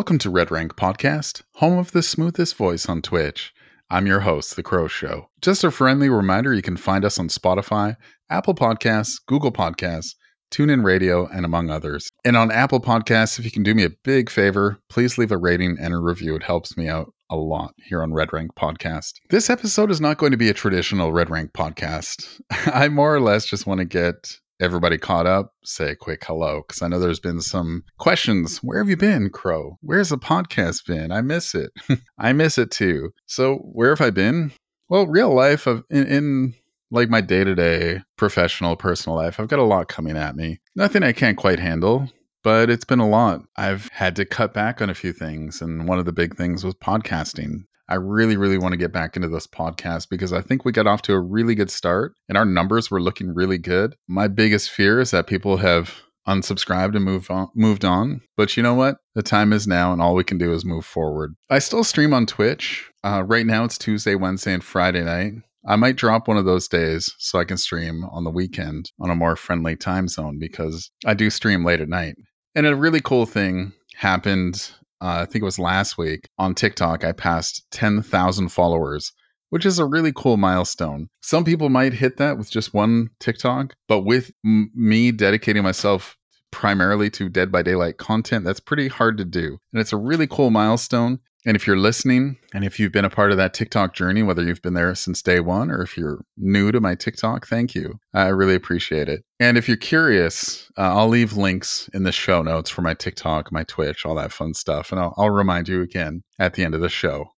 Welcome to Red Rank Podcast, home of the smoothest voice on Twitch. I'm your host, The Crow Show. Just a friendly reminder you can find us on Spotify, Apple Podcasts, Google Podcasts, TuneIn Radio, and among others. And on Apple Podcasts, if you can do me a big favor, please leave a rating and a review. It helps me out a lot here on Red Rank Podcast. This episode is not going to be a traditional Red Rank podcast. I more or less just want to get everybody caught up, say a quick hello because I know there's been some questions. Where have you been, Crow? Where's the podcast been? I miss it. I miss it too. So where have I been? Well, real life of in, in like my day to day professional personal life, I've got a lot coming at me. Nothing I can't quite handle. But it's been a lot. I've had to cut back on a few things. And one of the big things was podcasting. I really, really want to get back into this podcast because I think we got off to a really good start and our numbers were looking really good. My biggest fear is that people have unsubscribed and moved on, moved on. But you know what? The time is now, and all we can do is move forward. I still stream on Twitch. Uh, right now, it's Tuesday, Wednesday, and Friday night. I might drop one of those days so I can stream on the weekend on a more friendly time zone because I do stream late at night. And a really cool thing happened, uh, I think it was last week on TikTok. I passed 10,000 followers, which is a really cool milestone. Some people might hit that with just one TikTok, but with m- me dedicating myself primarily to Dead by Daylight content, that's pretty hard to do. And it's a really cool milestone. And if you're listening and if you've been a part of that TikTok journey, whether you've been there since day one or if you're new to my TikTok, thank you. I really appreciate it. And if you're curious, uh, I'll leave links in the show notes for my TikTok, my Twitch, all that fun stuff. And I'll, I'll remind you again at the end of the show.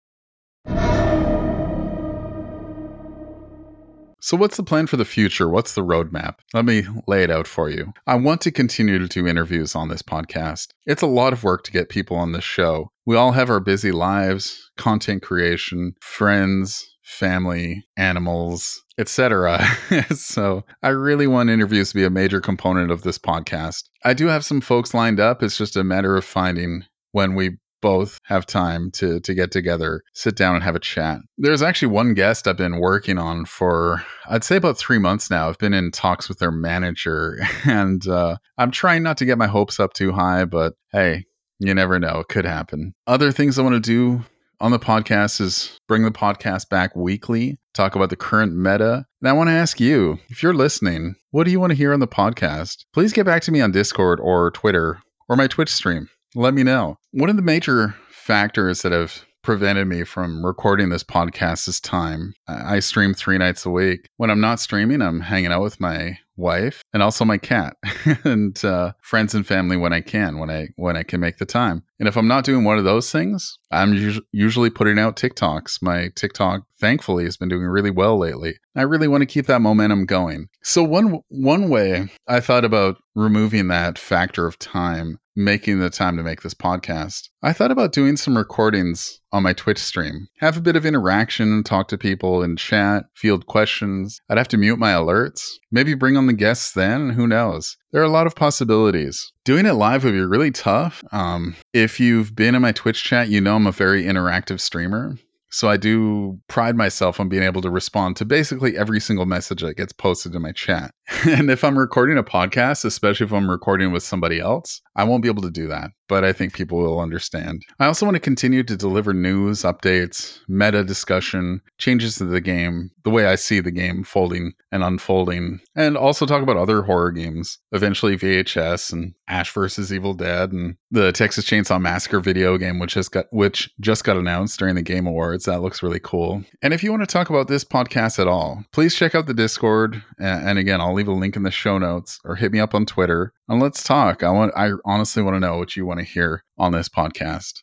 So, what's the plan for the future? What's the roadmap? Let me lay it out for you. I want to continue to do interviews on this podcast. It's a lot of work to get people on this show. We all have our busy lives, content creation, friends, family, animals, etc. so, I really want interviews to be a major component of this podcast. I do have some folks lined up. It's just a matter of finding when we both have time to to get together, sit down and have a chat. There's actually one guest I've been working on for I'd say about three months now. I've been in talks with their manager, and uh, I'm trying not to get my hopes up too high, but hey, you never know; it could happen. Other things I want to do on the podcast is bring the podcast back weekly, talk about the current meta. And I want to ask you, if you're listening, what do you want to hear on the podcast? Please get back to me on Discord or Twitter or my Twitch stream. Let me know. One of the major factors that have prevented me from recording this podcast is time. I stream three nights a week. When I'm not streaming, I'm hanging out with my wife and also my cat and uh, friends and family when I can, when I when I can make the time. And if I'm not doing one of those things, I'm us- usually putting out TikToks. My TikTok, thankfully, has been doing really well lately. I really want to keep that momentum going. So one one way I thought about removing that factor of time making the time to make this podcast, I thought about doing some recordings on my Twitch stream. Have a bit of interaction, talk to people in chat, field questions. I'd have to mute my alerts. Maybe bring on the guests then, who knows? There are a lot of possibilities. Doing it live would be really tough. Um, if you've been in my Twitch chat, you know I'm a very interactive streamer. So I do pride myself on being able to respond to basically every single message that gets posted in my chat. and if I'm recording a podcast, especially if I'm recording with somebody else, I won't be able to do that, but I think people will understand. I also want to continue to deliver news, updates, meta discussion, changes to the game, the way I see the game folding and unfolding, and also talk about other horror games, eventually VHS and Ash vs Evil Dead and the Texas Chainsaw Massacre video game which just got which just got announced during the Game Awards. That looks really cool. And if you want to talk about this podcast at all, please check out the Discord and again, I'll leave a link in the show notes or hit me up on Twitter and let's talk. I want I honestly want to know what you want to hear on this podcast.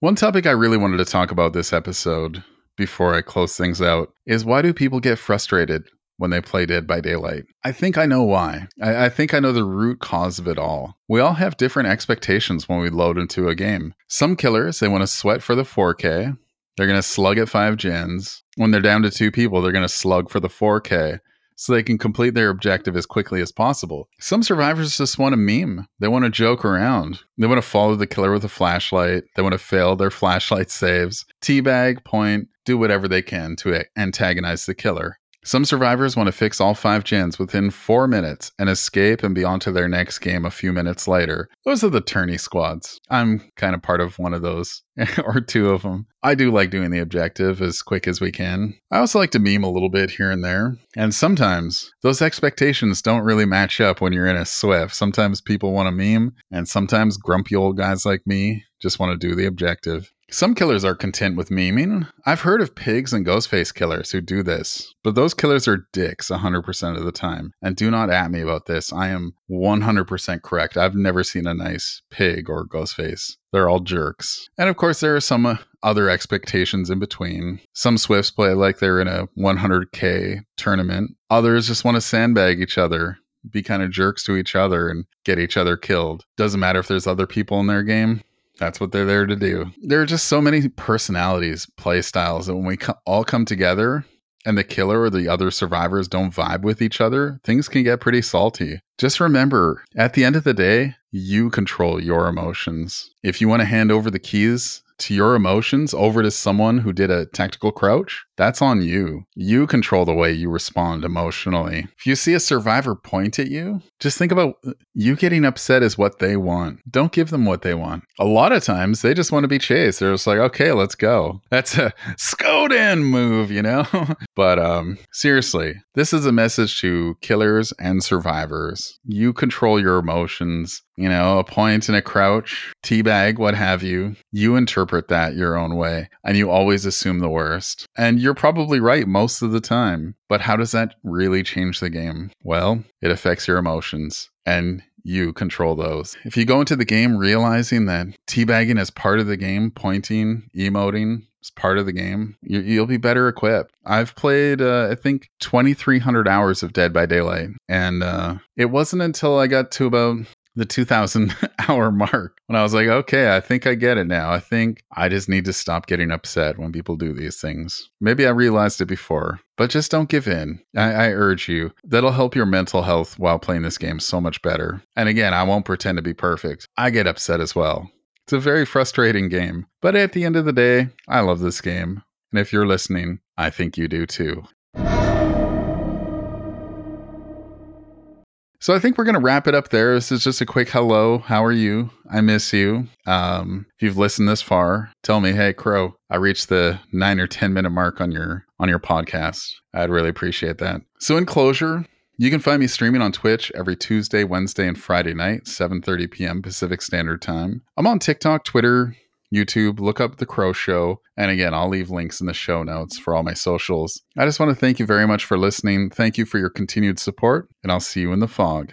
One topic I really wanted to talk about this episode before I close things out is why do people get frustrated when they play Dead by Daylight? I think I know why. I, I, think I know the root cause of it all. We all have different expectations when we load into a game. Some killers, they want to sweat for the 4K. They're going to slug at five gens. When they're down to two people, they're going to slug for the 4K so they can complete their objective as quickly as possible. Some survivors just want to meme. They want to joke around. They want to follow the killer with a flashlight. They want to fail their flashlight saves, teabag, point, do whatever they can to antagonize the killer. Some survivors want to fix all five gens within four minutes and escape and be on to their next game a few minutes later. Those are the tourney squads. I'm kind of part of one of those, or two of them. I do like doing the objective as quick as we can. I also like to meme a little bit here and there. And sometimes those expectations don't really match up when you're in a SWF. Sometimes people want to meme, and sometimes grumpy old guys like me just want to do the objective. Some killers are content with memeing. I've heard of pigs and ghostface killers who do this, but those killers are dicks 100% of the time. And do not at me about this. I am 100% correct. I've never seen a nice pig or ghostface. They're all jerks. And of course, there are some uh, other expectations in between. Some SWFs play like they're in a 100K tournament, others just want to sandbag each other be kind of jerks to each other and get each other killed. Doesn't matter if there's other people in their game. That's what they're there to do. There are just so many personalities, play styles that when we co- all come together and the killer or the other survivors don't vibe with each other, things can get pretty salty. Just remember, at the end of the day, you control your emotions. If you want to hand over the keys to your emotions over to someone who did a tactical crouch, that's on you. You control the way you respond emotionally. If you see a survivor point at you, just think about you getting upset is what they want. Don't give them what they want. A lot of times they just want to be chased. They're just like, okay, let's go. That's a Skoden move, you know? but um, seriously, this is a message to killers and survivors. You control your emotions. You know, a point and a crouch, teabag, what have you. You interpret that your own way, and you always assume the worst. And you're probably right most of the time. But how does that really change the game? Well, it affects your emotions and you control those. If you go into the game realizing that teabagging is part of the game, pointing, emoting is part of the game, you, will be better equipped. I've played, uh, I think, 2,300 hours of Dead by Daylight. And uh, it wasn't until I got to about the 2000 hour mark when I was like, okay, I think I get it now. I think I just need to stop getting upset when people do these things. Maybe I realized it before, but just don't give in. I, I, urge you. That'll help your mental health while playing this game so much better. And again, I won't pretend to be perfect. I get upset as well. It's a very frustrating game, but at the end of the day, I love this game. And if you're listening, I think you do too. So I think we're going to wrap it up there. This is just a quick hello. How are you? I miss you. Um, if you've listened this far, tell me, hey, Crow, I reached the nine or ten minute mark on your on your podcast. I'd really appreciate that. So in closure, you can find me streaming on Twitch every Tuesday, Wednesday, and Friday night, 7:30 p.m. Pacific Standard Time. I'm on TikTok, Twitter, YouTube, look up The Crow Show. And again, I'll leave links in the show notes for all my socials. I just want to thank you very much for listening. Thank you for your continued support, and I'll see you in the fog.